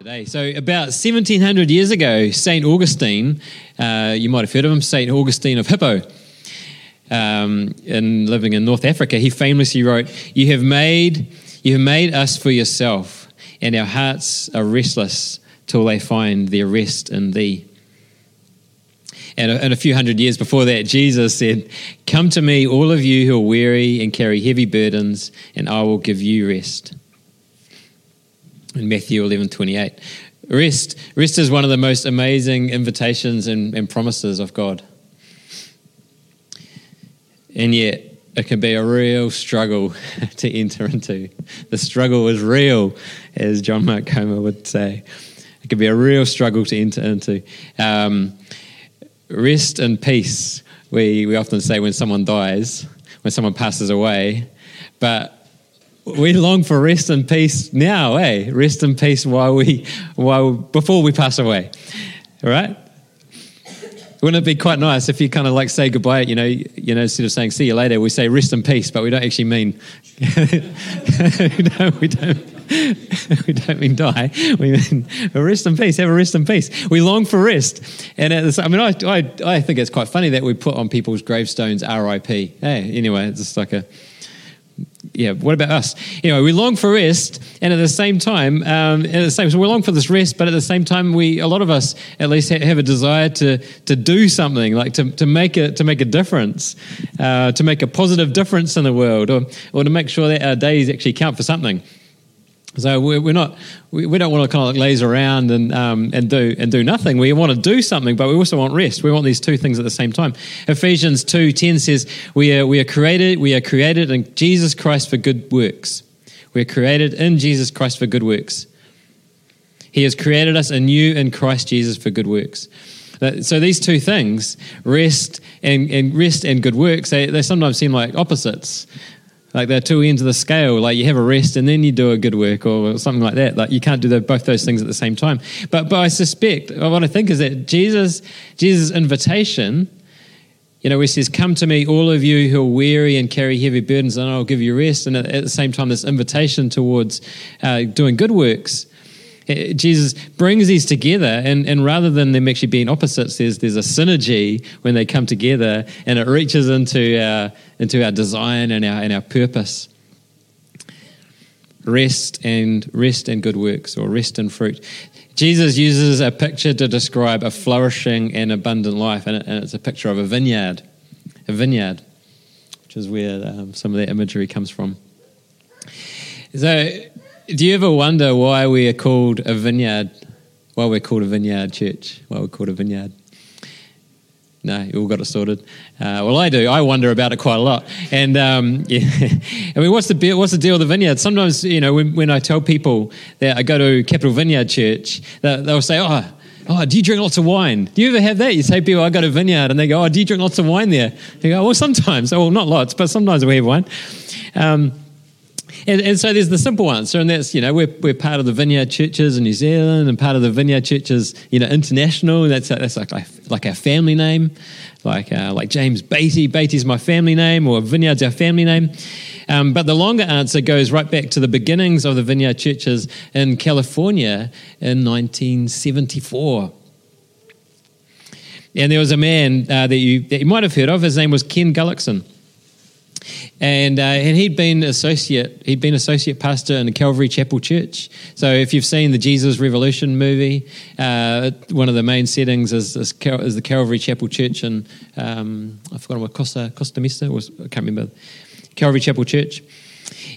Today. So, about 1700 years ago, St. Augustine, uh, you might have heard of him, St. Augustine of Hippo, um, in living in North Africa, he famously wrote, You have made, you have made us for yourself, and our hearts are restless till they find their rest in thee. And a, and a few hundred years before that, Jesus said, Come to me, all of you who are weary and carry heavy burdens, and I will give you rest in Matthew 11 28. Rest, rest is one of the most amazing invitations and, and promises of God. And yet, it can be a real struggle to enter into. The struggle is real, as John Mark Comer would say. It can be a real struggle to enter into. Um, rest and peace, we, we often say when someone dies, when someone passes away, but we long for rest and peace now, eh? Rest and peace while we, while before we pass away, right? Wouldn't it be quite nice if you kind of like say goodbye? You know, you know, instead of saying "see you later," we say "rest in peace," but we don't actually mean no, we don't. we don't mean die. We mean rest in peace. Have a rest in peace. We long for rest, and I mean, I, I, I think it's quite funny that we put on people's gravestones "R.I.P." Hey, anyway, it's just like a yeah, what about us? Anyway, we long for rest, and at the same time, um, at the same, so we long for this rest, but at the same time, we a lot of us at least have a desire to to do something, like to, to make a to make a difference, uh, to make a positive difference in the world, or or to make sure that our days actually count for something. So we're not, we don't want to kind of like laze around and, um, and, do, and do nothing. We want to do something, but we also want rest. We want these two things at the same time. Ephesians 2.10 says, we are, we are created, we are created in Jesus Christ for good works. We are created in Jesus Christ for good works. He has created us anew in Christ Jesus for good works. So these two things, rest and, and rest and good works, they, they sometimes seem like opposites. Like they're two ends of the scale. Like you have a rest and then you do a good work or something like that. Like you can't do the, both those things at the same time. But but I suspect what I think is that Jesus Jesus' invitation, you know, he says, "Come to me, all of you who are weary and carry heavy burdens, and I'll give you rest." And at, at the same time, this invitation towards uh, doing good works Jesus brings these together, and, and rather than them actually being opposites, there's, there's a synergy when they come together, and it reaches into our, into our design and our, and our purpose. Rest and rest and good works, or rest and fruit. Jesus uses a picture to describe a flourishing and abundant life, and, it's a picture of a vineyard, a vineyard, which is where um, some of that imagery comes from. So do you ever wonder why we are called a vineyard? Why we're called a vineyard church? Why we're called a vineyard? No, you all got it sorted. Uh, well, I do. I wonder about it quite a lot. And um, yeah, I mean, what's the what's the deal with the vineyard? Sometimes, you know, when, when I tell people that I go to Capital Vineyard Church, they'll say, "Oh, oh, do you drink lots of wine? Do you ever have that? You say people, I go to vineyard, and they go, oh, do you drink lots of wine there? They go, well, sometimes. Oh, well, not lots, but sometimes we have wine. Um, and, and, so there's the simple answer, and that's, you know, we're, we're part of the vineyard churches in New Zealand and part of the vineyard churches, you know, international. That's, that's like, like our family name, like, uh, like James Beatty. Beatty's my family name, or Vineyard's our family name. Um, but the longer answer goes right back to the beginnings of the vineyard churches in California in 1974. And there was a man uh, that, you, that you might have heard of. His name was Kenn Gulliksen and uh, and he'd been associate he'd been associate pastor in the Calvary Chapel Church. So if you've seen the Jesus Revolution movie, uh, one of the main settings is, is, Cal- is the Calvary Chapel Church in um, I forgot what Costa Costa Mesa was I can't remember Calvary Chapel Church.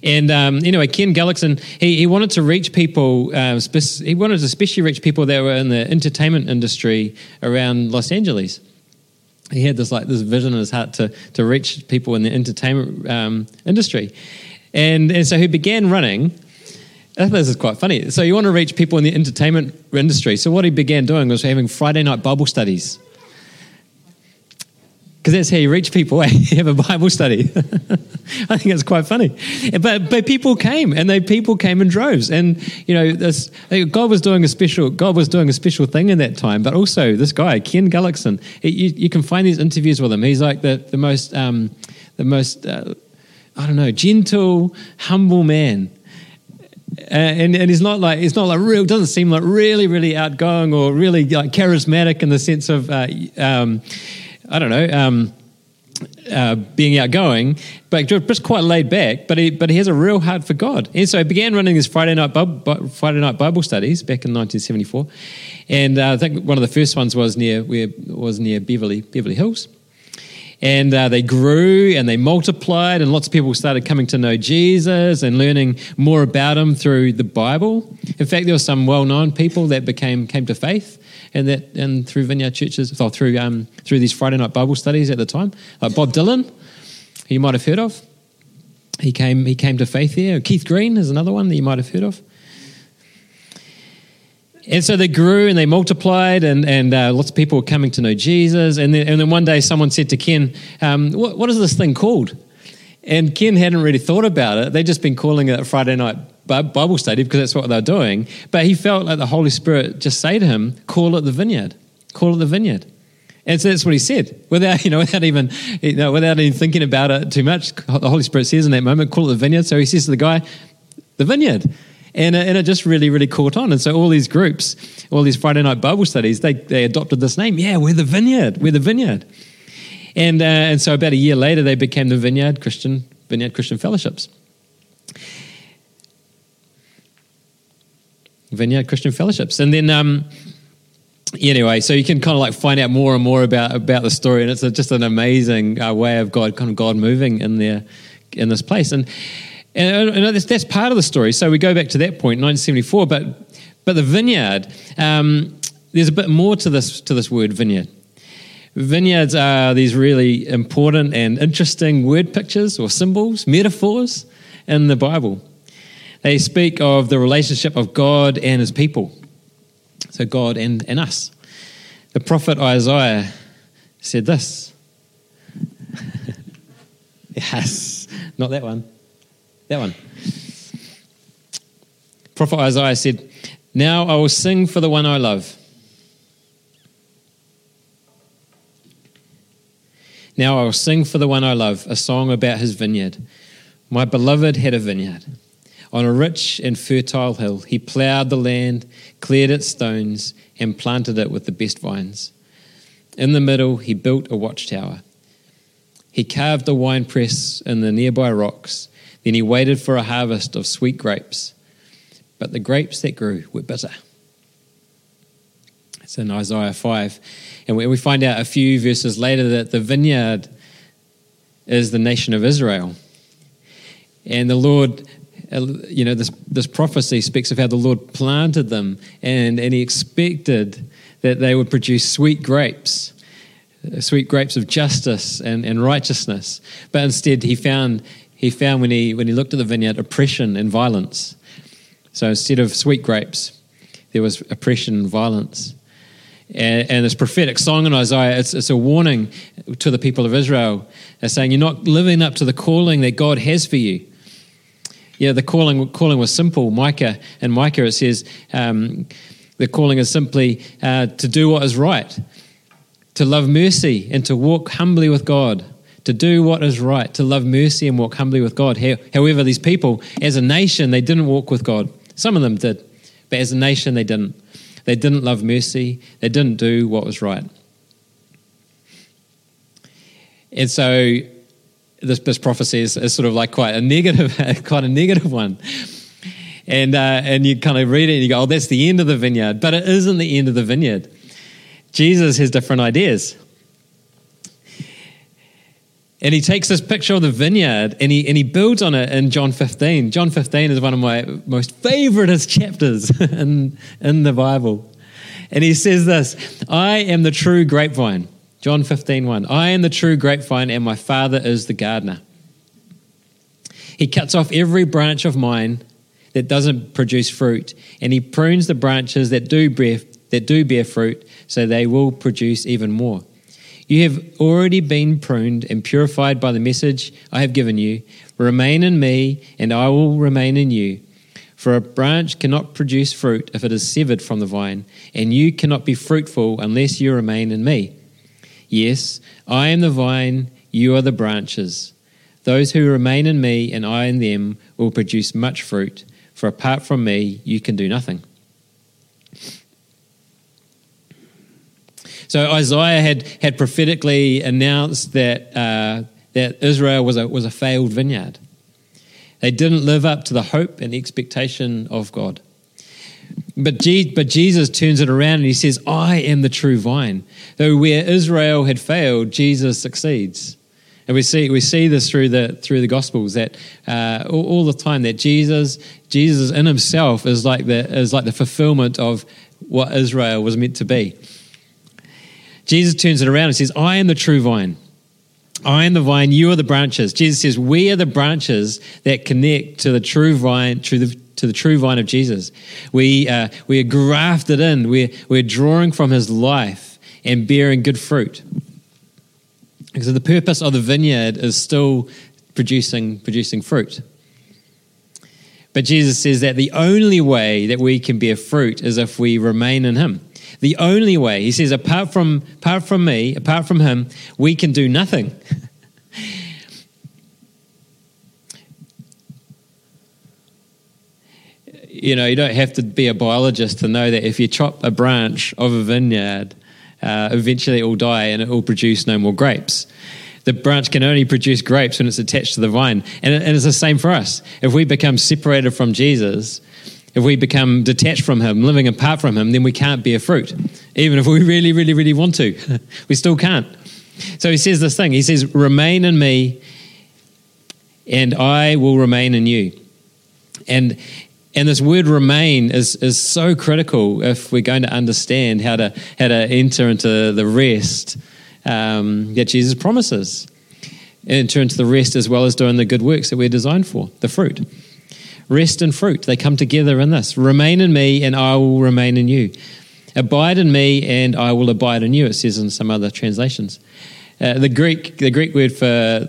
And um, anyway, Kenn Gulliksen, he, he wanted to reach people, uh, spe- he wanted to especially reach people that were in the entertainment industry around Los Angeles he had this like this vision in his heart to to reach people in the entertainment um, industry, and and so he began running. Think this is quite funny. So you want to reach people in the entertainment industry. So what he began doing was having Friday night Bible studies because that's how you reach people. Eh? You have a Bible study. I think that's quite funny. But but people came, and they people came in droves, and you know this God was doing a special God was doing a special thing in that time. But also this guy Kenn Gulliksen, you, you can find these interviews with him. He's like the the most um, the most uh, I don't know gentle, humble man. and and he's not like he's not like real doesn't seem like really really outgoing or really like charismatic in the sense of uh, um, I don't know um, uh, being outgoing, but just quite laid back. But he but he has a real heart for God, and so he began running his Friday night Friday night Bible studies back in 1974, and uh, I think one of the first ones was near where was near Beverly Beverly Hills and uh, they grew and they multiplied, and lots of people started coming to know Jesus and learning more about him through the Bible. In fact, there were some well-known people that became came to faith, and that and through Vineyard churches, or through um, through these Friday night Bible studies at the time, like Bob Dylan, you might have heard of. He came he came to faith there. Keith Green is another one that you might have heard of. And so they grew and they multiplied, and, and uh, lots of people were coming to know Jesus. And then, and then one day someone said to Ken, um, what, what is this thing called? And Ken hadn't really thought about it. They'd just been calling it Friday night Bible study because that's what they're doing. But he felt like the Holy Spirit just say to him, call it the vineyard. Call it the vineyard. And so that's what he said, without you know, without even you know, without even thinking about it too much. The Holy Spirit says in that moment, "Call it the vineyard." So he says to the guy, "The vineyard," And, and it just really, really caught on. And so all these groups, all these Friday night Bible studies, they, they adopted this name. Yeah, we're the vineyard. We're the vineyard. And, uh, and so about a year later, they became the Vineyard Christian, Vineyard Christian Fellowships. Vineyard Christian Fellowships. And then, um, anyway, so you can kind of like find out more and more about, about the story. And it's a, just an amazing uh, way of God, kind of God moving in there, in this place. And, and, and that's, that's, part of the story. So we go back to that point, 1974. But but the vineyard, um, there's a bit more to this to this word vineyard. Vineyards are these really important and interesting word pictures or symbols, metaphors in the Bible. They speak of the relationship of God and his people. So, God and, and us. The prophet Isaiah said this. yes, not that one. That one. Prophet Isaiah said, Now I will sing for the one I love. Now I will sing for the one I love a song about his vineyard. My beloved had a vineyard. On a rich and fertile hill, he ploughed the land, cleared its stones, and planted it with the best vines. In the middle, he built a watchtower. He carved a winepress in the nearby rocks then he waited for a harvest of sweet grapes, but the grapes that grew were bitter. It's in Isaiah 5. And we find out a few verses later that the vineyard is the nation of Israel. And the Lord, you know, this, this prophecy speaks of how the Lord planted them and, and he expected that they would produce sweet grapes, sweet grapes of justice and, and righteousness. But instead, he found he found when he, when he looked at the vineyard oppression and violence. So instead of sweet grapes, there was oppression and violence. And, and this prophetic song in Isaiah, it's, it's a warning to the people of Israel. Saying, You're not living up to the calling that God has for you. Yeah, the calling, calling was simple. Micah, and Micah, it says, um, the calling is simply uh, to do what is right, to love mercy, and to walk humbly with God to do what is right, to love mercy and walk humbly with God. However, these people, as a nation, they didn't walk with God. Some of them did, but as a nation, they didn't. They didn't love mercy, they didn't do what was right. And so this, this prophecy is, is sort of like quite a negative, quite a negative one. And, uh, and you kind of read it and you go, oh, that's the end of the vineyard. But it isn't the end of the vineyard. Jesus has different ideas. And he takes this picture of the vineyard and he, and he builds on it in John 15. John 15 is one of my most favoriteest chapters in, in the Bible. And he says this I am the true grapevine. John 15, 1. I am the true grapevine and my Father is the gardener. He cuts off every branch of mine that doesn't produce fruit, and he prunes the branches that do bear, that do bear fruit so they will produce even more. You have already been pruned and purified by the message I have given you. Remain in me, and I will remain in you. For a branch cannot produce fruit if it is severed from the vine, and you cannot be fruitful unless you remain in me. Yes, I am the vine, you are the branches. Those who remain in me and I in them will produce much fruit, for apart from me, you can do nothing. So Isaiah had, had prophetically announced that, uh, that Israel was a, was a failed vineyard. They didn't live up to the hope and expectation of God. But, but Jesus turns it around and he says, I am the true vine. Though where Israel had failed, Jesus succeeds. And we see, we see this through the, through the Gospels that uh, all, all, the time that Jesus, Jesus in himself is like, the, is like the fulfillment of what Israel was meant to be. Jesus turns it around and says, I am the true vine. I am the vine, you are the branches. Jesus says, We are the branches that connect to the true vine, to the, to the true vine of Jesus. We, uh, we are grafted in, we're, we're drawing from his life and bearing good fruit. Because the purpose of the vineyard is still producing, producing fruit. But Jesus says that the only way that we can bear fruit is if we remain in him. The only way, he says, apart from, apart from me, apart from him, we can do nothing. you know, you don't have to be a biologist to know that if you chop a branch of a vineyard, uh, eventually it will die and it will produce no more grapes. The branch can only produce grapes when it's attached to the vine. And, and it's the same for us. If we become separated from Jesus, if we become detached from Him, living apart from Him, then we can't bear fruit. Even if we really, really, really want to, we still can't. So He says this thing He says, Remain in me, and I will remain in you. And and this word remain is, is so critical if we're going to understand how to, how to enter into the rest um, that Jesus promises. Enter into the rest as well as doing the good works that we're designed for, the fruit. Rest and fruit, they come together in this. Remain in me, and I will remain in you. Abide in me, and I will abide in you, it says in some other translations. Uh, the, Greek, the Greek word for,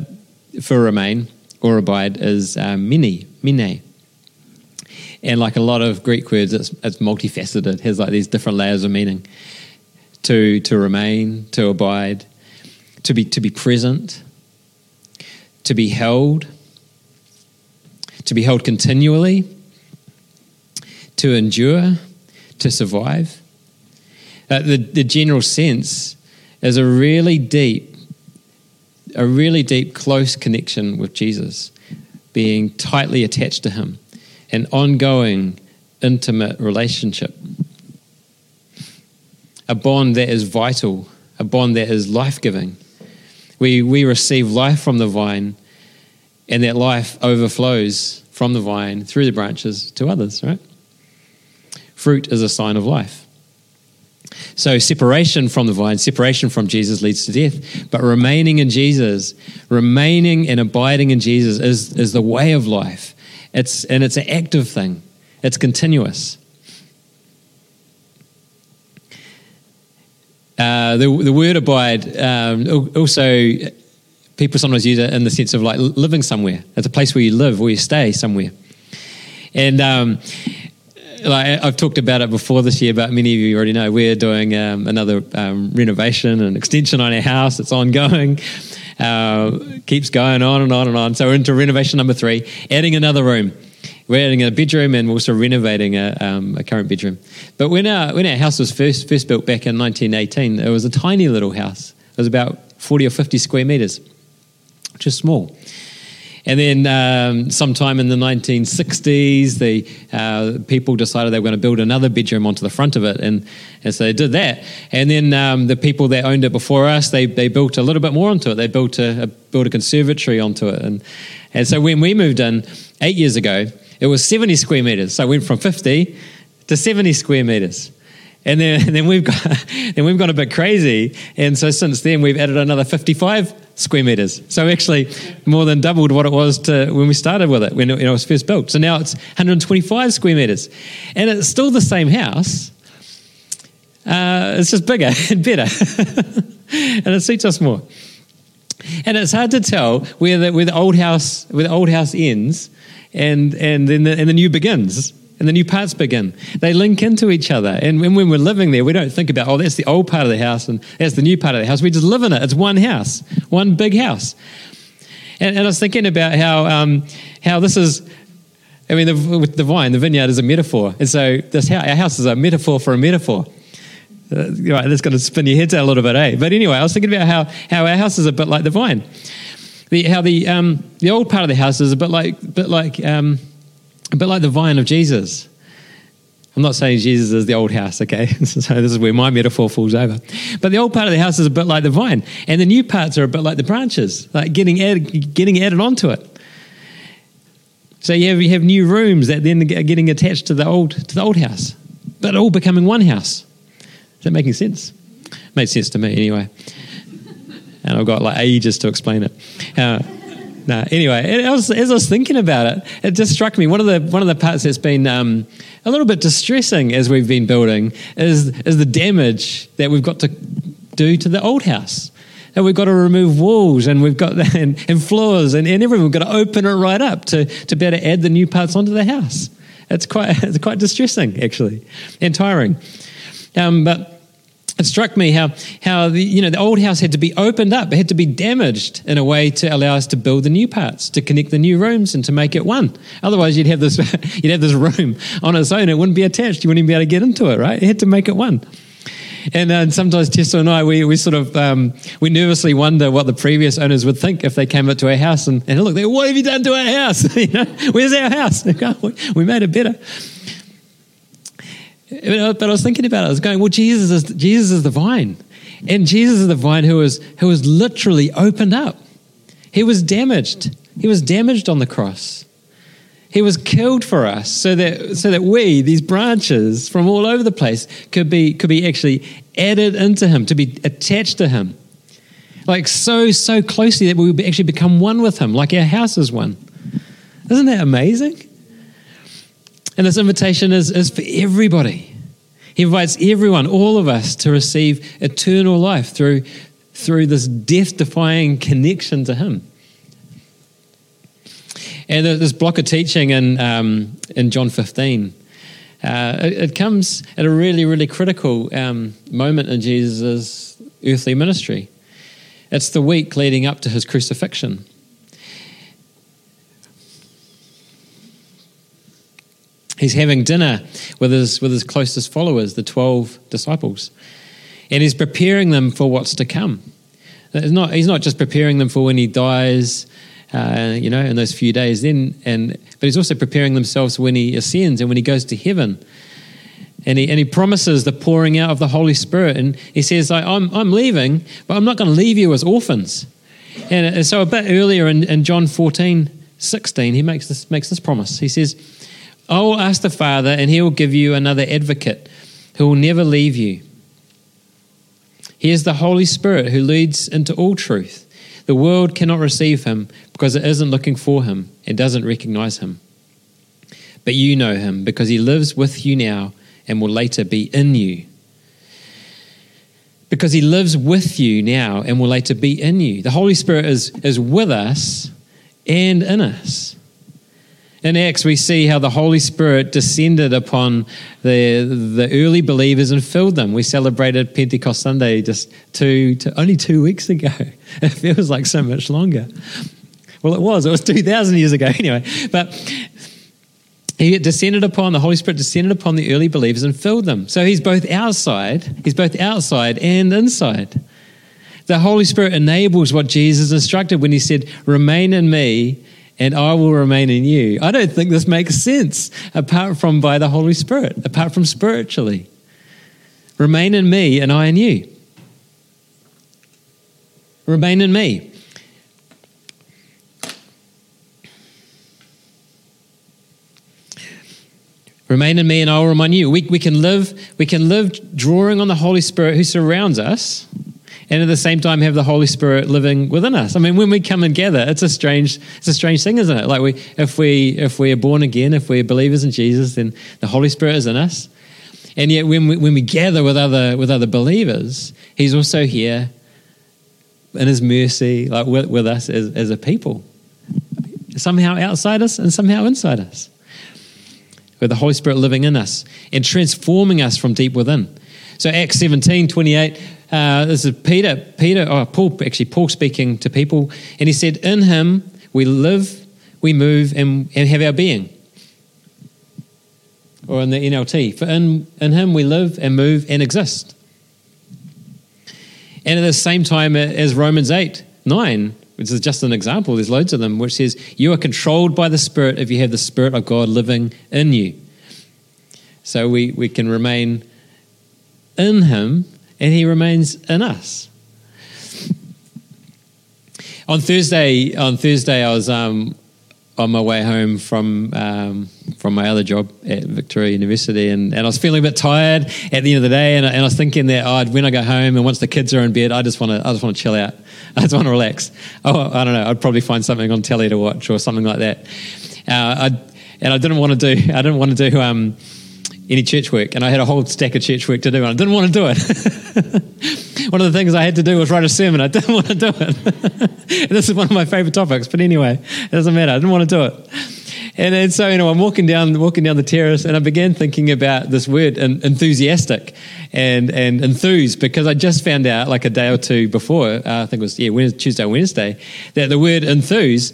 for remain or abide is um, mini, mine. And like a lot of Greek words, it's, it's multifaceted, it has like these different layers of meaning. To, to remain, to abide, to be, to be present, to be held, to be held continually, to endure, to survive. Uh, the, the general sense is a really deep, a really deep, close connection with Jesus, being tightly attached to Him, an ongoing, intimate relationship. A bond that is vital, a bond that is life giving. We, we receive life from the vine and that life overflows from the vine through the branches to others, right? Fruit is a sign of life. So, separation from the vine, separation from Jesus leads to death. But remaining in Jesus, remaining and abiding in Jesus is, is the way of life. It's, and it's an active thing, it's continuous. Uh, the, the word abide um, also people sometimes use it in the sense of like living somewhere. It's a place where you live, where you stay somewhere. And um, like I've talked about it before this year, but many of you already know we're doing um, another um, renovation and extension on our house. It's ongoing, uh, keeps going on and on and on. So we're into renovation number three, adding another room. We're adding a bedroom and we're also renovating a, um, a, current bedroom. But when our when our house was first first built back in 1918, it was a tiny little house. It was about 40 or 50 square meters which is small. And then um, sometime in the 1960s, the uh, people decided they were going to build another bedroom onto the front of it, and, and so they did that. And then um, the people that owned it before us, they, they built a little bit more onto it. They built a, a, built a conservatory onto it, and and so when we moved in eight years ago, it was 70 square meters. So I went from 50 to 70 square meters. And then, and then we've got then we've gone a bit crazy, and so since then we've added another 55 square meters. So actually, more than doubled what it was to when we started with it when it, when it was first built. So now it's 125 square meters, and it's still the same house. Uh, it's just bigger and better, and it suits us more. And it's hard to tell where the, where the old house where the old house ends, and and then the, and the new begins and the new parts begin. They link into each other. And when, we're living there, we don't think about, oh, that's the old part of the house and that's the new part of the house. We just live in it. It's one house, one big house. And, and I was thinking about how, um, how this is I mean, the, with the vine, the vineyard is a metaphor. And so this house, our house is a metaphor for a metaphor. Uh, right, that's going to spin your heads out a little bit, eh? But anyway, I was thinking about how, how our house is a bit like the vine. The, how the, um, the old part of the house is a bit like, bit like, um, a bit like the vine of Jesus. I'm not saying Jesus is the old house, okay? so this is where my metaphor falls over. But the old part of the house is a bit like the vine, and the new parts are a bit like the branches, like getting added, getting added onto it. So you have, you have new rooms that then are getting attached to the old to the old house, but all becoming one house. Is that making sense? Made sense to me anyway. And I've got like ages to explain it. Uh, no, anyway, was, as I was thinking about it, it just struck me one of the one of the parts that's been um, a little bit distressing as we've been building is is the damage that we've got to do to the old house and we've got to remove walls and we've got and, and floors and, and everything. We've got to open it right up to, to be able to add the new parts onto the house. It's quite it's quite distressing actually and tiring. Um, but it struck me how how the, you know the old house had to be opened up, it had to be damaged in a way to allow us to build the new parts, to connect the new rooms, and to make it one. Otherwise, you'd have this you'd have this room on its own; it wouldn't be attached. You wouldn't even be able to get into it. Right? You had to make it one. And, uh, sometimes Tessa and I, we, we sort of, um, we nervously wonder what the previous owners would think if they came up to our house and, and look, what have you done to our house? you know, where's our house? we made it better. Uh, but I was thinking about it. I was going, well, Jesus is, Jesus is the vine. And Jesus is the vine who was, who was literally opened up. He was damaged. He was damaged on the cross. He was killed for us so that, so that we, these branches from all over the place, could be, could be actually added into him, to be attached to him. Like so, so closely that we would actually become one with him, like our house is one. Isn't that amazing? And this invitation is, is for everybody. He invites everyone, all of us, to receive eternal life through, through this death defying connection to Him. And this block of teaching in, um, in John 15, uh, it, it, comes at a really, really critical um, moment in Jesus' earthly ministry. It's the week leading up to his crucifixion. He's having dinner with his, with his closest followers, the 12 disciples, and he's preparing them for what's to come. Not, he's not just preparing them for when he dies uh, you know, in those few days then. And but he's also preparing themselves when he ascends and when he goes to heaven. And he, and he promises the pouring out of the Holy Spirit. And he says, I'm, I'm leaving, but I'm not going to leave you as orphans. And so a bit earlier in, in John 14, 16, he makes this, makes this promise. He says, I will ask the Father, and he will give you another advocate who will never leave you. He is the Holy Spirit who leads into all truth. The world cannot receive him because it isn't looking for him and doesn't recognize him. But you know him because he lives with you now and will later be in you. Because he lives with you now and will later be in you. The Holy Spirit is, is with us and in us. In Acts, we see how the Holy Spirit descended upon the, the early believers and filled them. We celebrated Pentecost Sunday just two, two, only two weeks ago. It feels like so much longer. Well, it was. It was 2,000 years ago anyway. But he descended upon, the Holy Spirit descended upon the early believers and filled them. So he's both outside, he's both outside and inside. The Holy Spirit enables what Jesus instructed when he said, Remain in me and I will remain in you. I don't think this makes sense apart from by the Holy Spirit, apart from spiritually. Remain in me and I in you. Remain in me. Remain in me and I will remain in you. We, we, can live, we can live drawing on the Holy Spirit who surrounds us and at the same time have the Holy Spirit living within us. I mean, when we come and gather, it's a strange, it's a strange thing, isn't it? Like we, if we, if we are born again, if we're believers in Jesus, then the Holy Spirit is in us. And yet, when we, when we gather with other with other believers, He's also here in His mercy, like with, with us as, as a people, somehow outside us and somehow inside us, with the Holy Spirit living in us and transforming us from deep within. So Acts 17, 28, uh, this is Peter, Peter, oh, Paul, actually, Paul speaking to people, and he said, In him we live, we move, and, and have our being. or in the NLT, for in, in him we live and move and exist. And at the same time as Romans 8, 9, which is just an example, there's loads of them, which says, You are controlled by the Spirit if you have the Spirit of God living in you. So we, we can remain in Him and He remains in us. On Thursday, on Thursday, I was um, on my way home from um, from my other job at Victoria University, and, and I was feeling a bit tired at the end of the day, and, and I was thinking that oh, when I go home and once the kids are in bed, I just want to I just want to chill out, I just want to relax. Oh, I don't know, I'd probably find something on telly to watch or something like that. Uh, I, and I didn't want to do I didn't want to do um, any church work, and I had a whole stack of church work to do, and I didn't want to do it. one of the things I had to do was write a sermon. I didn't want to do it. this is one of my favorite topics, but anyway, it doesn't matter. I didn't want to do it. And, and so, you know, I'm walking down, walking down the terrace, and I began thinking about this word, and enthusiastic, and and enthuse, because I just found out, like a day or two before, uh, I think it was yeah, Wednesday, Tuesday, Wednesday, that the word enthuse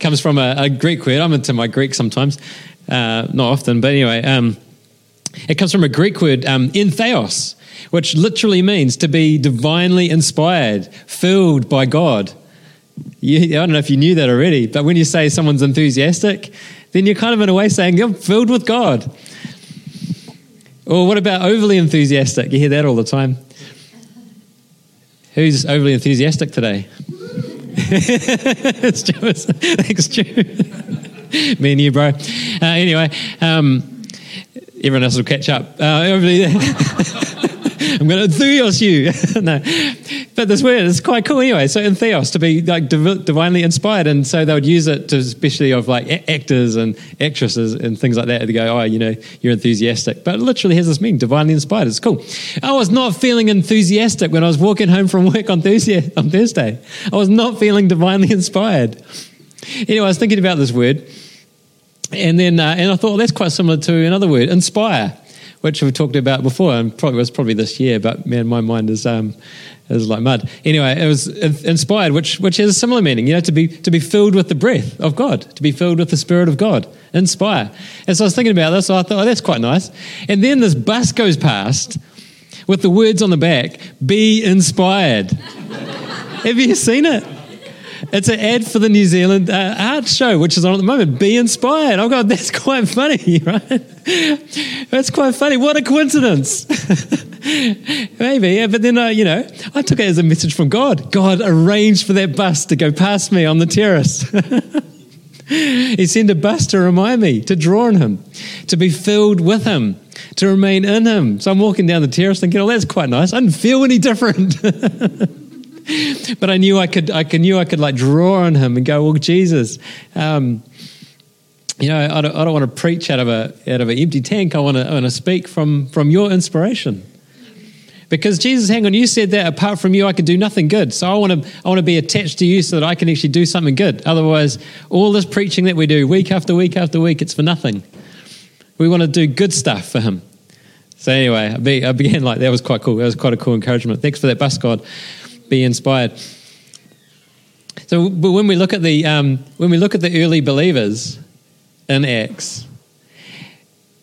comes from a, a Greek word. I'm into my Greek sometimes, uh, not often, but anyway. Um, it comes from a Greek word, um, entheos, which literally means to be divinely inspired, filled by God. You, I don't know if you knew that already, but when you say someone's enthusiastic, then you're kind of in a way saying you're filled with God. Or what about overly enthusiastic? You hear that all the time. Who's overly enthusiastic today? it's. Thanks, Joe. Me and you, bro. Uh, anyway, um, everyone else will catch up. Uh, I'm going to entheos you. no, but this word is quite cool anyway. So entheos to be like div- divinely inspired, and so they would use it to especially of like a- actors and actresses and things like that. They go, oh, you know, you're enthusiastic, but literally has this meaning, divinely inspired. It's cool. I was not feeling enthusiastic when I was walking home from work on Thursday. On Thursday, I was not feeling divinely inspired. Anyway, I was thinking about this word and then, uh, and I thought well, that's quite similar to another word, inspire, which we've talked about before, and probably was probably this year. But man, my mind is um, is like mud. Anyway, it was inspired, which which has a similar meaning. You know, to be to be filled with the breath of God, to be filled with the Spirit of God. Inspire. And so I was thinking about this. So I thought, oh, that's quite nice. And then this bus goes past with the words on the back: "Be inspired." Have you seen it? It's an ad for the New Zealand uh, art show, which is on at the moment. Be inspired. Oh, God, that's quite funny, right? That's quite funny. What a coincidence. Maybe, yeah, but then, uh, you know, I took it as a message from God. God arranged for that bus to go past me on the terrace. he sent a bus to remind me, to draw on Him, to be filled with Him, to remain in Him. So I'm walking down the terrace thinking, oh, that's quite nice. I didn't feel any different. but I knew I could, I knew I could like draw on him and go, well, Jesus, um, you know, I don't, I don't, want to preach out of a out of an empty tank. I want to, I want to speak from from your inspiration. Because Jesus, hang on, you said that apart from you, I could do nothing good. So I want to, I want to be attached to you so that I can actually do something good. Otherwise, all this preaching that we do week after week after week, it's for nothing. We want to do good stuff for Him. So anyway, I began like that was quite cool. That was quite a cool encouragement. Thanks for that bus, God be inspired. So, but when we look at the um, when we look at the early believers in Acts,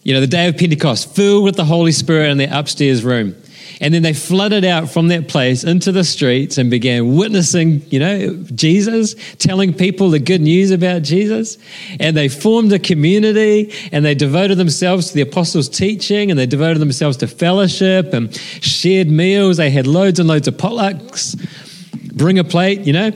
you know, the day of Pentecost, filled with the Holy Spirit in their upstairs room. And then they flooded out from that place into the streets and began witnessing, you know, Jesus, telling people the good news about Jesus. And they formed a community and they devoted themselves to the apostles' teaching and they devoted themselves to fellowship and shared meals. They had loads and loads of potlucks. Bring a plate, you know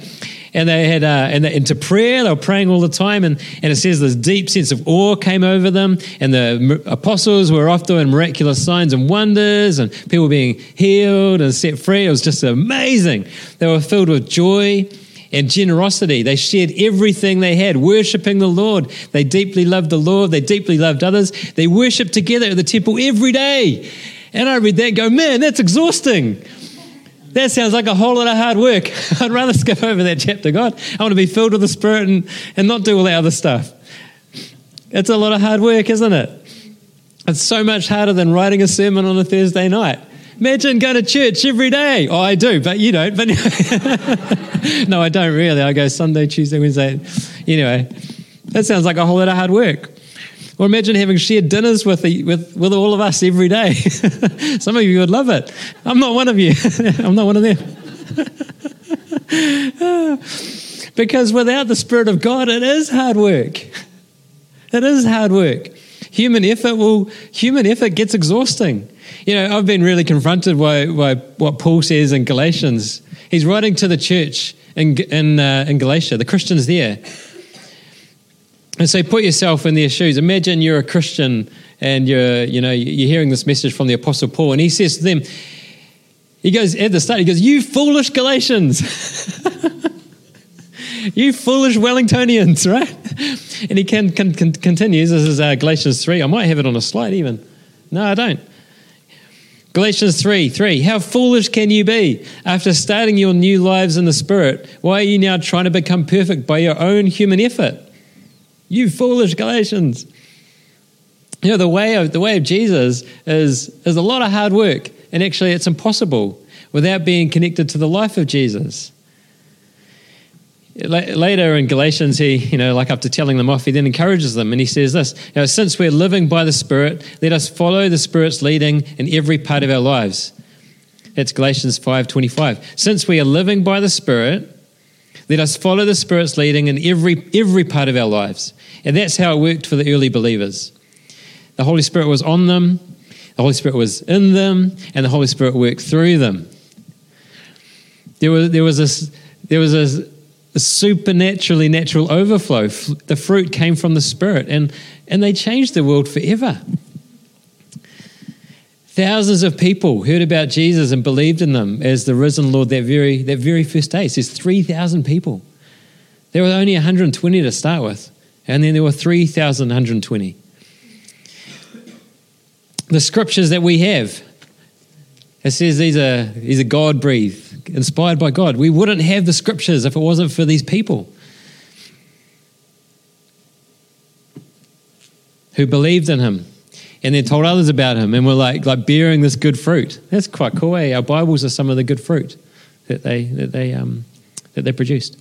and they had uh, and they, into prayer. They were praying all the time, and, and it says this deep sense of awe came over them, and the apostles were off doing miraculous signs and wonders, and people being healed and set free. It was just amazing. They were filled with joy and generosity. They shared everything they had, worshiping the Lord. They deeply loved the Lord. They deeply loved others. They worshiped together at the temple every day. And I read that and go, man, that's exhausting. That sounds like a whole lot of hard work. I'd rather skip over that chapter. God, I want to be filled with the Spirit and, and not do all that other stuff. It's a lot of hard work, isn't it? It's so much harder than writing a sermon on a Thursday night. Imagine going to church every day. Oh, I do, but you don't. But no, I don't really. I go Sunday, Tuesday, Wednesday. Anyway, that sounds like a whole lot of hard work. Or imagine having shared dinners with, the, with, with all of us every day. Some of you would love it. I'm not one of you. I'm not one of them. because without the Spirit of God, it is hard work. It is hard work. Human effort will, human effort gets exhausting. You know, I've been really confronted by, by what Paul says in Galatians. He's writing to the church in, in, uh, in Galatia, the Christians there. And so put yourself in their shoes. Imagine you're a Christian and you're, you know, you're hearing this message from the Apostle Paul, and he says to them, he goes at the start, he goes, You foolish Galatians. you foolish Wellingtonians, right? And he can, can, can continues. This is uh, Galatians 3. I might have it on a slide even. No, I don't. Galatians 3 3. How foolish can you be? After starting your new lives in the Spirit, why are you now trying to become perfect by your own human effort? You foolish Galatians. You know, the way of, the way of Jesus is, is a lot of hard work, and actually, it's impossible without being connected to the life of Jesus. Later in Galatians, he, you know, like after telling them off, he then encourages them and he says this you know, Since we're living by the Spirit, let us follow the Spirit's leading in every part of our lives. That's Galatians 5:25. Since we are living by the Spirit, let us follow the Spirit's leading in every, every part of our lives. And that's how it worked for the early believers. The Holy Spirit was on them, the Holy Spirit was in them, and the Holy Spirit worked through them. There was, there was this, there was a, a supernaturally natural overflow. The fruit came from the Spirit, and, and they changed the world forever. Thousands of people heard about Jesus and believed in them as the risen Lord that very, that very first day. It says 3,000 people. There were only 120 to start with, and then there were 3,120. The scriptures that we have, it says these are, these are God breathed, inspired by God. We wouldn't have the scriptures if it wasn't for these people who believed in Him and then told others about him and were like, like bearing this good fruit. That's quite cool. Eh? Our Bibles are some of the good fruit that they, that they, um, that they produced.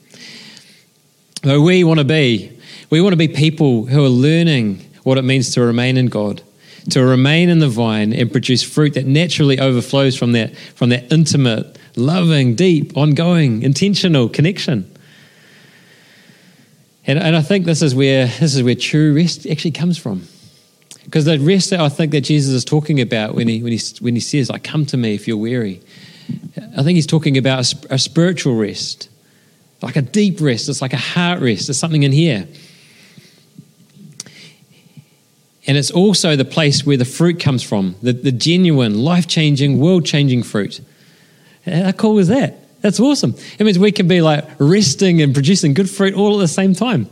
So we want to be, we want to be people who are learning what it means to remain in God, to remain in the vine and produce fruit that naturally overflows from that, from that intimate, loving, deep, ongoing, intentional connection. And, and I think this is where this is where true rest actually comes from. Because the rest that I think that Jesus is talking about when he, when he, when he says, like, come to me if you're weary, I think he's talking about a, a spiritual rest, like a deep rest. It's like a heart rest. There's something in here. And it's also the place where the fruit comes from the, the genuine, life changing, world changing fruit. How cool is that? That's awesome. It means we can be like resting and producing good fruit all at the same time.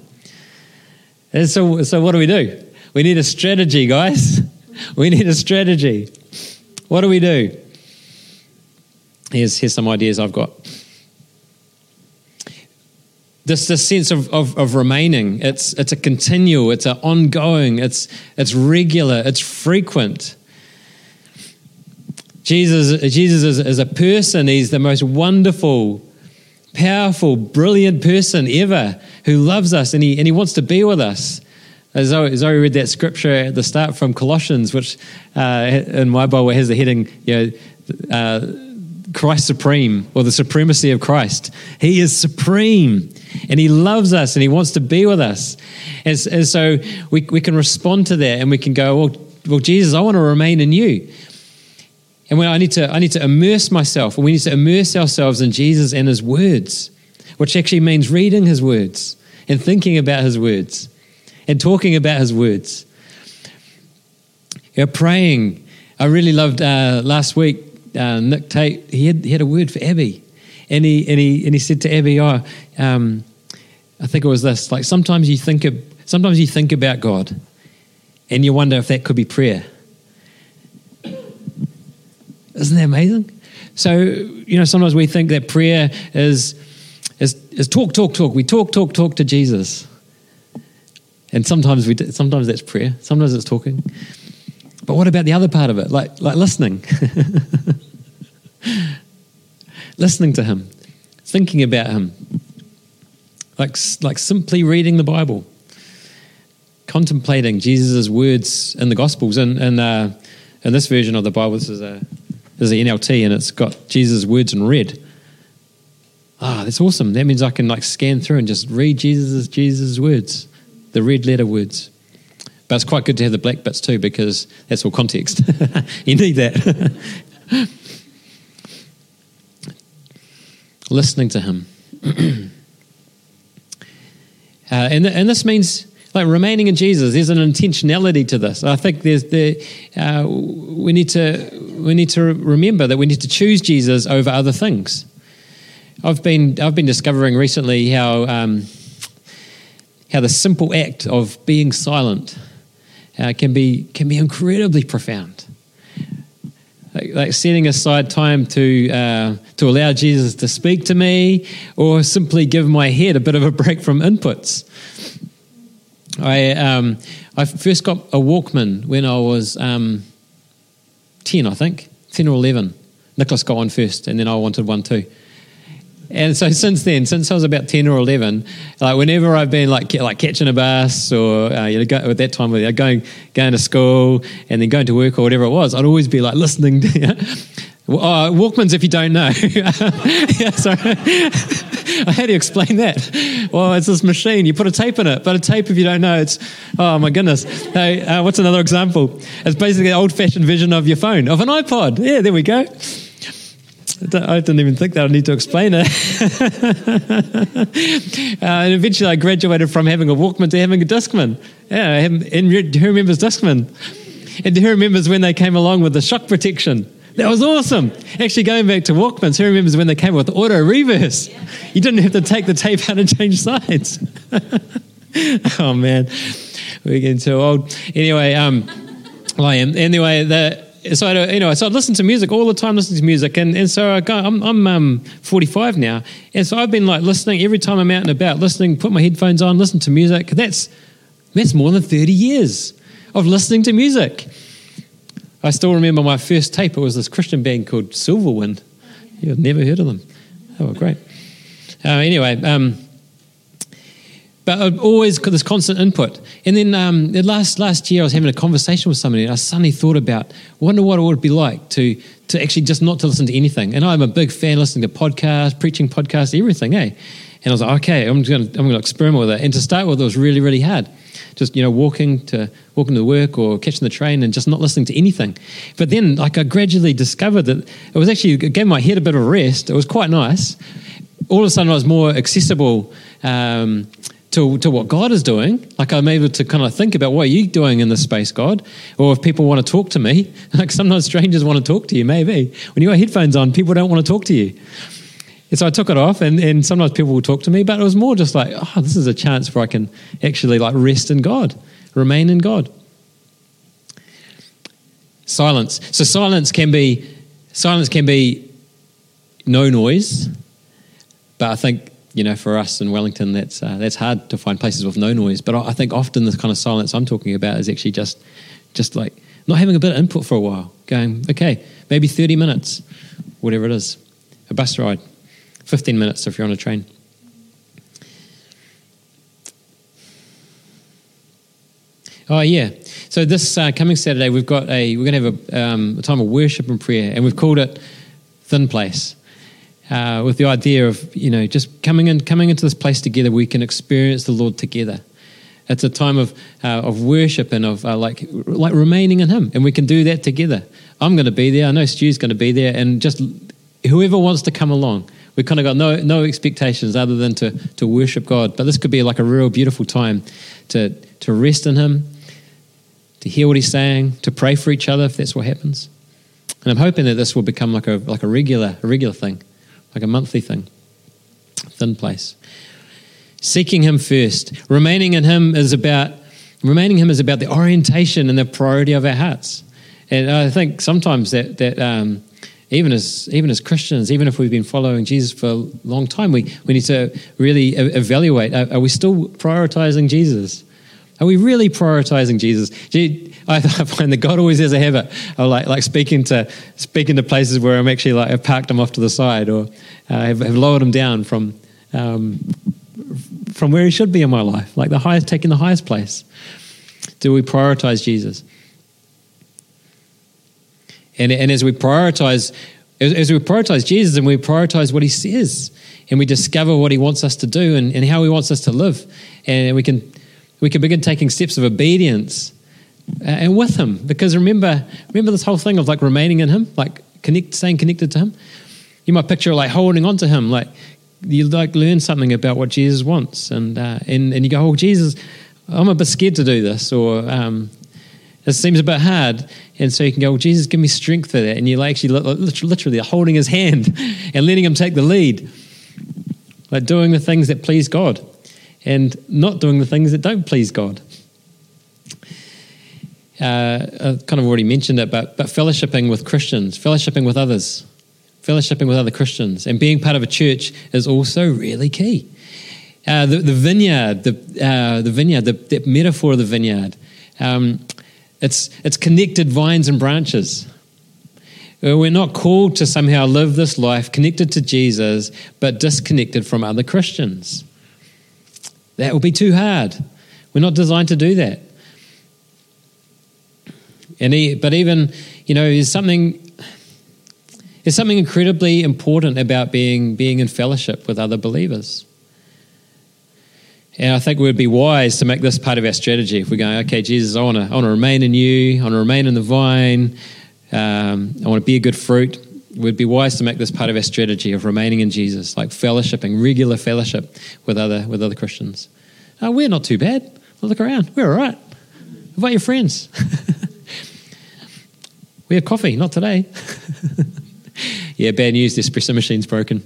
And so, so what do we do? We need a strategy, guys. We need a strategy. What do we do? Here's, here's some ideas I've got. This, this sense of, of, of remaining, it's, it's a continual, it's an ongoing, it's, it's regular, it's frequent. Jesus, Jesus is, is a person, he's the most wonderful, powerful, brilliant person ever who loves us and he, and he wants to be with us. As Zoe, Zoe read that scripture at the start from Colossians, which uh, in my Bible has the heading, you know, uh, Christ supreme, or the supremacy of Christ. He is supreme, and He loves us, and He wants to be with us. And, and so we, we can respond to that, and we can go, well, well, Jesus, I want to remain in you. And when I need to, I need to immerse myself, and we need to immerse ourselves in Jesus and His words, which actually means reading His words and thinking about His words and talking about his words. You're praying. I really loved uh, last week, uh, Nick Tate, he had, he had a word for Abby. And he, and he, and he said to Abby, oh, um, I think it was this, like sometimes you think of, sometimes you think about God and you wonder if that could be prayer. Isn't that amazing? So, you know, sometimes we think that prayer is, is, is talk, talk, talk. We talk, talk, talk to Jesus. And sometimes we do, sometimes that's prayer, sometimes it's talking. But what about the other part of it, like like listening, listening to Him, thinking about Him, like like simply reading the Bible, contemplating Jesus' words in the Gospels. And, and uh, in this version of the Bible, this is a this is the NLT, and it's got Jesus' words in red. Ah, that's awesome. That means I can like scan through and just read Jesus' Jesus' words, the red letter words. But it's quite good to have the black bits too because that's all context. you need that. Listening to him. uh, and, and this means like remaining in Jesus. There's an intentionality to this. I think there's the uh, we need to we need to remember that we need to choose Jesus over other things. I've been I've been discovering recently how um, how the simple act of being silent uh, can be can be incredibly profound. Like, setting aside time to uh, to allow Jesus to speak to me, or simply give my head a bit of a break from inputs. I um, I first got a Walkman when I was um, ten, I think, ten or eleven. Nicholas got one first, and then I wanted one too. And so since then, since I was about ten or eleven, like whenever I've been like like catching a bus or uh, you know go, at that time going going to school and then going to work or whatever it was, I'd always be like listening to. You uh, Walkmans, if you don't know. yeah, sorry. I had to explain that. Well, it's this machine. You put a tape in it, but a tape, if you don't know, it's, oh my goodness. Hey, uh, what's another example? It's basically an old fashioned version of your phone, of an iPod. Yeah, there we go. I didn't even think that I need to explain it. uh, and eventually I graduated from having a Walkman to having a Discman. Yeah, and who remembers Discman? And who remembers when they came along with the shock protection? That was awesome. Actually, going back to Walkmans, who remembers when they came with auto reverse? You didn't have to take the tape out and change sides. oh man, we're getting too old. Anyway, um, well, I am. Anyway, the, so I, you know, so I listen to music all the time, listening to music, and, and so I go, I'm, I'm um, 45 now, and so I've been like listening every time I'm out and about, listening, put my headphones on, listen to music. That's that's more than 30 years of listening to music. I still remember my first tape. It was this Christian band called Silverwind. You've never heard of them. Oh, great. Uh, anyway, um, but I've always got this constant input. And then um, last last year, I was having a conversation with somebody, and I suddenly thought about, wonder what it would be like to to actually just not to listen to anything. And I'm a big fan listening to podcasts, preaching podcasts, everything, eh? And I was like, okay, I'm going to I'm going to experiment with it. And to start with, it was really really hard just you know walking to walking to work or catching the train and just not listening to anything. But then like I gradually discovered that it was actually it gave my head a bit of rest. It was quite nice. All of a sudden I was more accessible. Um, to, to what God is doing. Like I'm able to kind of think about what are you doing in this space, God? Or if people want to talk to me, like sometimes strangers want to talk to you, maybe. When you got headphones on, people don't want to talk to you. And so I took it off, and, and sometimes people will talk to me, but it was more just like, oh, this is a chance where I can actually like rest in God, remain in God. Silence. So silence can be silence can be no noise, but I think you know for us in Wellington that's uh, that's hard to find places with no noise. But I think often the kind of silence I'm talking about is actually just just like not having a bit of input for a while, going okay, maybe 30 minutes, whatever it is, a bus ride 15 minutes if you're on a train. Oh yeah. So this uh, coming Saturday, we've got a we're going to have a, um, a, time of worship and prayer, and we've called it Thin Place, uh, with the idea of you know just coming in coming into this place together, we can experience the Lord together. It's a time of uh, of worship and of uh, like like remaining in Him, and we can do that together. I'm going to be there. I know Stu's going to be there, and just whoever wants to come along we kind of got no no expectations other than to to worship God. But this could be like a real beautiful time to to rest in Him, to hear what He's saying, to pray for each other if that's what happens. And I'm hoping that this will become like a like a regular a regular thing, like a monthly thing. Thin place. Seeking Him first, remaining in Him is about remaining Him is about the orientation and the priority of our hearts. And I think sometimes that that um, even as even as Christians, even if we've been following Jesus for a long time, we, we need to really evaluate: are, are we still prioritizing Jesus? Are we really prioritizing Jesus? I find that God always has a habit of like, like speaking to speaking to places where I'm actually like I've parked him off to the side or uh, have, have, lowered him down from um, from where he should be in my life, like the highest, taking the highest place. Do we prioritize Jesus? And, and as we prioritize, as, as we prioritize Jesus and we prioritize what he says, and we discover what he wants us to do and, and how he wants us to live, and we can we can begin taking steps of obedience uh, and with him. Because remember, remember this whole thing of like remaining in him, like connect, staying connected to him. You might picture like holding on to him, like you like learn something about what Jesus wants, and uh, and and you go, oh Jesus, I'm a bit scared to do this, or um, it seems a bit hard, and so you can go, well, Jesus, give me strength for that, and you're like actually literally holding his hand and letting him take the lead, like doing the things that please God, and not doing the things that don't please God. Uh, I kind of already mentioned it, but but fellowshipping with Christians, fellowshipping with others fellowshipping with other Christians, and being part of a church is also really key. Uh, the, the, vineyard, the, uh, the vineyard, the, the, metaphor of the vineyard, um, it's, it's connected vines and branches. Uh, we're not called to somehow live this life connected to Jesus, but disconnected from other Christians. That will be too hard. We're not designed to do that. And he, but even, you know, there's something there's something incredibly important about being, being in fellowship with other believers. And I think we'd be wise to make this part of our strategy. If we're going, okay, Jesus, I want to, I want to remain in you, I want to remain in the vine, um, I want to be a good fruit. We'd be wise to make this part of our strategy of remaining in Jesus, like fellowshipping, regular fellowship with other, with other Christians. Oh, we're not too bad. look around. We're all right. About your friends? we have coffee, not today. yeah, bad news. The espresso machine's broken.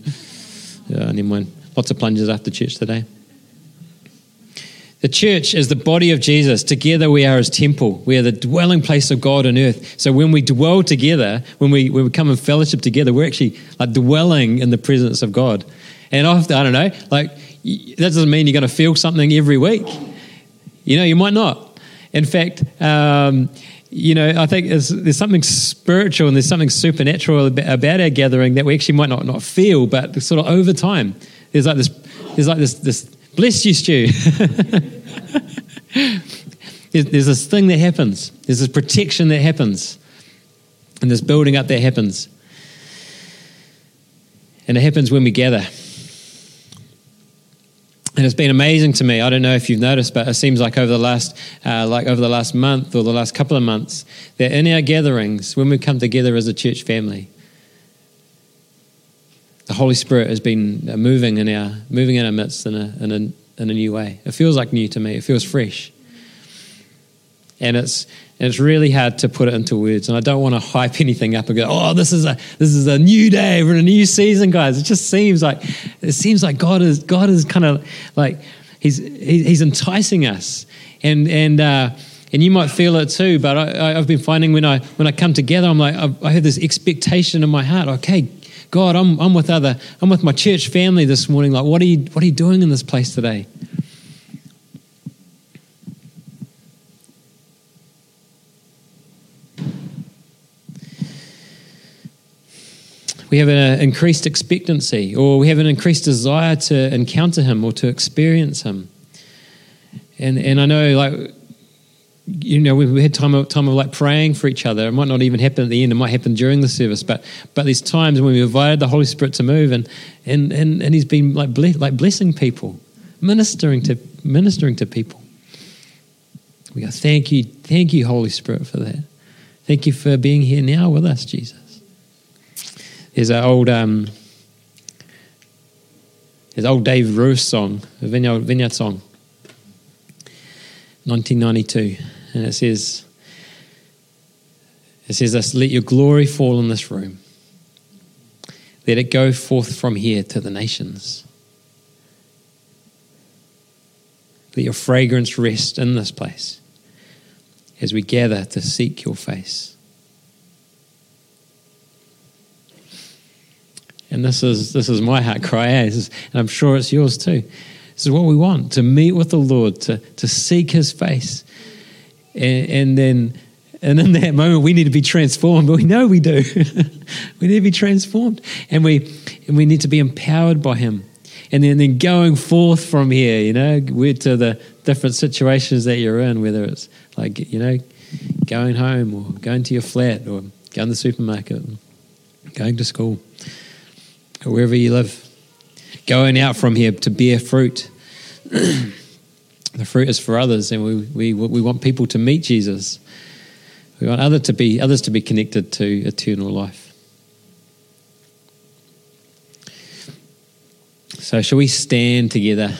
Uh, never mind. Lots of plunges after church today. The church is the body of Jesus. Together we are his temple. We are the dwelling place of God on earth. So when we dwell together, when we, when we come in fellowship together, we're actually like dwelling in the presence of God. And often, I don't know, like that doesn't mean you're going to feel something every week. You know, you might not. In fact, um, you know, I think there's, there's something spiritual and there's something supernatural about our gathering that we actually might not, not feel, but sort of over time, there's like this, there's like this, this bless you, Stu. there's, this thing that happens. There's this protection that happens, and this building up that happens, and it happens when we gather. And it's been amazing to me. I don't know if you've noticed, but it seems like over the last, uh, like over the last month or the last couple of months, that in our gatherings, when we come together as a church family, the Holy Spirit has been uh, moving in our moving in our midst in a, in a, in a new way. It feels like new to me. It feels fresh, and it's and it's really hard to put it into words. And I don't want to hype anything up and go, "Oh, this is a this is a new day. We're in a new season, guys." It just seems like it seems like God is God is kind of like he's he's enticing us, and and. Uh, and you might feel it too, but I, have been finding when I when I come together, I'm like I've, I have this expectation in my heart. Okay, God, I'm I'm with other I'm with my church family this morning. Like, what are you what are you doing in this place today? we have an increased expectancy or we have an increased desire to encounter him or to experience him. And, and I know, like, you know, we've had time of, time of like praying for each other. It might not even happen at the end. It might happen during the service. But but there's times when we invited the Holy Spirit to move, and and and, and He's been like ble- like blessing people, ministering to ministering to people. We go, thank you, thank you, Holy Spirit, for that. Thank you for being here now with us, Jesus. There's an old um, there's old Dave Ruis song, a vineyard, vineyard song, 1992, and it says, it says this: "Let your glory fall in this room. Let it go forth from here to the nations. Let your fragrance rest in this place as we gather to seek your face." And this is, this is my heart cry, eh? and I'm sure it's yours too. This is what we want to meet with the Lord, to, to seek his face. And, and then, and in that moment, we need to be transformed, but we know we do. we need to be transformed, and we, and we need to be empowered by him. And then, then going forth from here, you know, to the different situations that you're in, whether it's like you know, going home or going to your flat or going to the supermarket, going to school, or wherever you live, going out from here to bear fruit. the fruit is for others, and we, we, we want people to meet Jesus. We want other to be, others to be connected to eternal life. So, shall we stand together?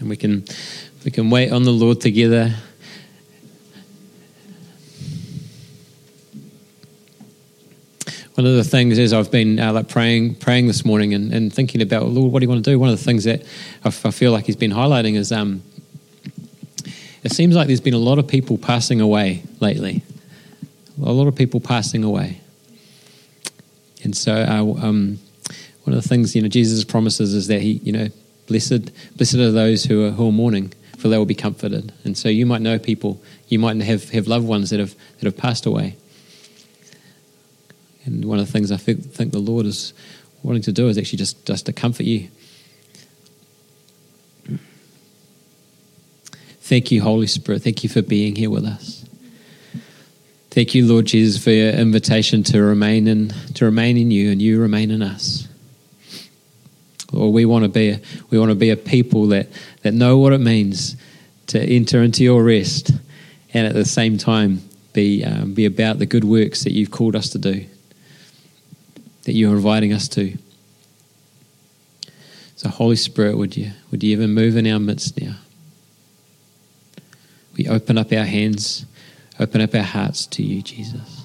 And we can, we can wait on the Lord together. One of the things is I've been uh, like praying, praying this morning and, and thinking about Lord, what do you want to do? One of the things that I, f- I feel like He's been highlighting is um, it seems like there's been a lot of people passing away lately. A lot of people passing away. And so, uh, um, one of the things you know Jesus promises is that he, you know, blessed, blessed are those who are who are mourning, for they will be comforted. And so, you might know people, you might have have loved ones that have that have passed away. And one of the things I think, think the Lord is wanting to do is actually just just to comfort you Thank you, Holy Spirit. Thank you for being here with us. Thank you, Lord Jesus, for your invitation to remain in to remain in you and you remain in us. Lord, we want to be a, we want to be a people that, that know what it means to enter into your rest and at the same time be um, be about the good works that you've called us to do, that you're inviting us to. So, Holy Spirit, would you would you even move in our midst now? we open up our hands, open up our hearts to you, Jesus.